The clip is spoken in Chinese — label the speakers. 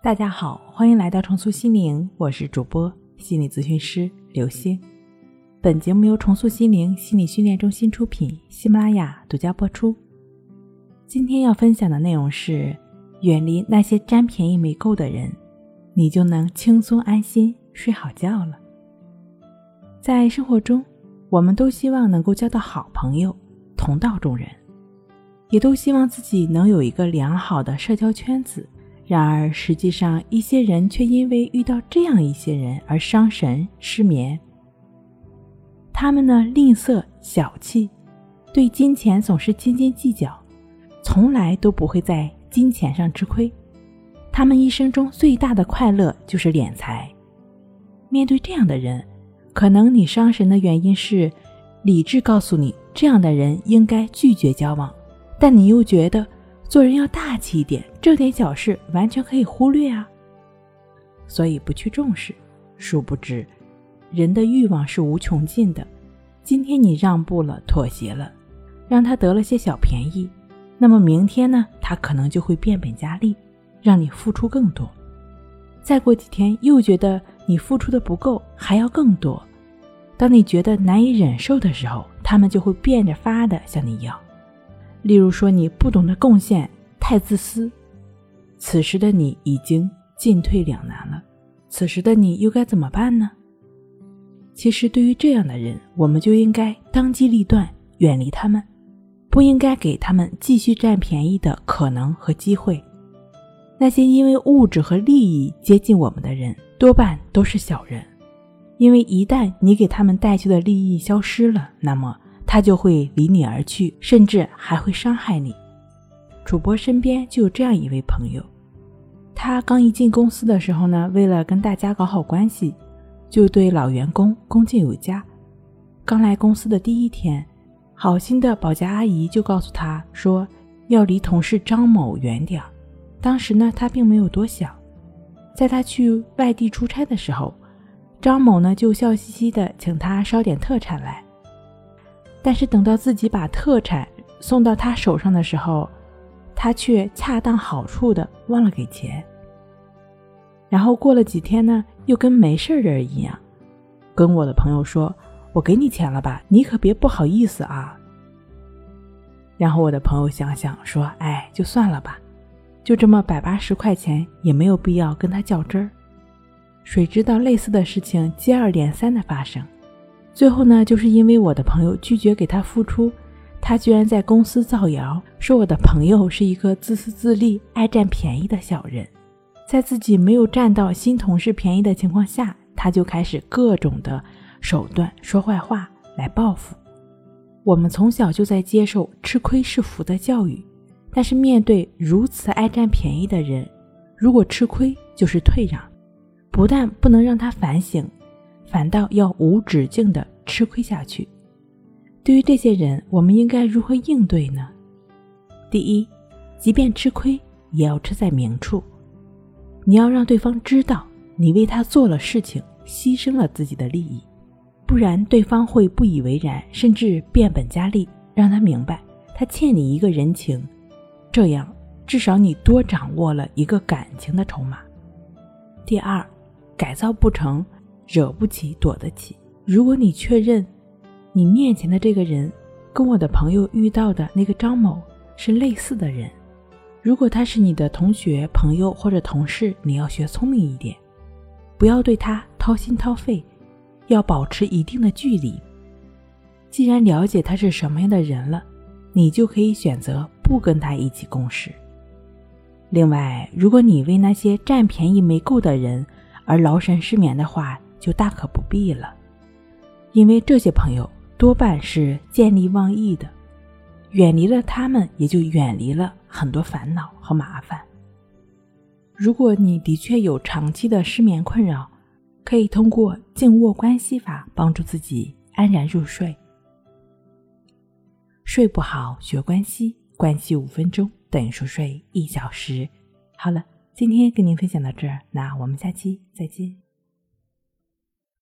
Speaker 1: 大家好，欢迎来到重塑心灵，我是主播心理咨询师刘星。本节目由重塑心灵心理训练中心出品，喜马拉雅独家播出。今天要分享的内容是：远离那些占便宜没够的人，你就能轻松安心睡好觉了。在生活中，我们都希望能够交到好朋友、同道中人，也都希望自己能有一个良好的社交圈子。然而，实际上，一些人却因为遇到这样一些人而伤神失眠。他们呢，吝啬小气，对金钱总是斤斤计较，从来都不会在金钱上吃亏。他们一生中最大的快乐就是敛财。面对这样的人，可能你伤神的原因是理智告诉你这样的人应该拒绝交往，但你又觉得。做人要大气一点，这点小事完全可以忽略啊。所以不去重视，殊不知，人的欲望是无穷尽的。今天你让步了、妥协了，让他得了些小便宜，那么明天呢，他可能就会变本加厉，让你付出更多。再过几天又觉得你付出的不够，还要更多。当你觉得难以忍受的时候，他们就会变着法的向你要。例如说，你不懂得贡献，太自私，此时的你已经进退两难了。此时的你又该怎么办呢？其实，对于这样的人，我们就应该当机立断，远离他们，不应该给他们继续占便宜的可能和机会。那些因为物质和利益接近我们的人，多半都是小人，因为一旦你给他们带去的利益消失了，那么。他就会离你而去，甚至还会伤害你。主播身边就有这样一位朋友，他刚一进公司的时候呢，为了跟大家搞好关系，就对老员工恭敬有加。刚来公司的第一天，好心的保洁阿姨就告诉他说，要离同事张某远点儿。当时呢，他并没有多想。在他去外地出差的时候，张某呢就笑嘻嘻的请他捎点特产来。但是等到自己把特产送到他手上的时候，他却恰当好处的忘了给钱。然后过了几天呢，又跟没事人一样，跟我的朋友说：“我给你钱了吧，你可别不好意思啊。”然后我的朋友想想说：“哎，就算了吧，就这么百八十块钱，也没有必要跟他较真儿。”谁知道类似的事情接二连三的发生。最后呢，就是因为我的朋友拒绝给他付出，他居然在公司造谣，说我的朋友是一个自私自利、爱占便宜的小人。在自己没有占到新同事便宜的情况下，他就开始各种的手段说坏话来报复。我们从小就在接受“吃亏是福”的教育，但是面对如此爱占便宜的人，如果吃亏就是退让，不但不能让他反省。反倒要无止境的吃亏下去。对于这些人，我们应该如何应对呢？第一，即便吃亏，也要吃在明处。你要让对方知道你为他做了事情，牺牲了自己的利益，不然对方会不以为然，甚至变本加厉，让他明白他欠你一个人情。这样，至少你多掌握了一个感情的筹码。第二，改造不成。惹不起，躲得起。如果你确认你面前的这个人跟我的朋友遇到的那个张某是类似的人，如果他是你的同学、朋友或者同事，你要学聪明一点，不要对他掏心掏肺，要保持一定的距离。既然了解他是什么样的人了，你就可以选择不跟他一起共事。另外，如果你为那些占便宜没够的人而劳神失眠的话，就大可不必了，因为这些朋友多半是见利忘义的，远离了他们，也就远离了很多烦恼和麻烦。如果你的确有长期的失眠困扰，可以通过静卧关系法帮助自己安然入睡。睡不好学关系，关系五分钟等于熟睡一小时。好了，今天跟您分享到这儿，那我们下期再见。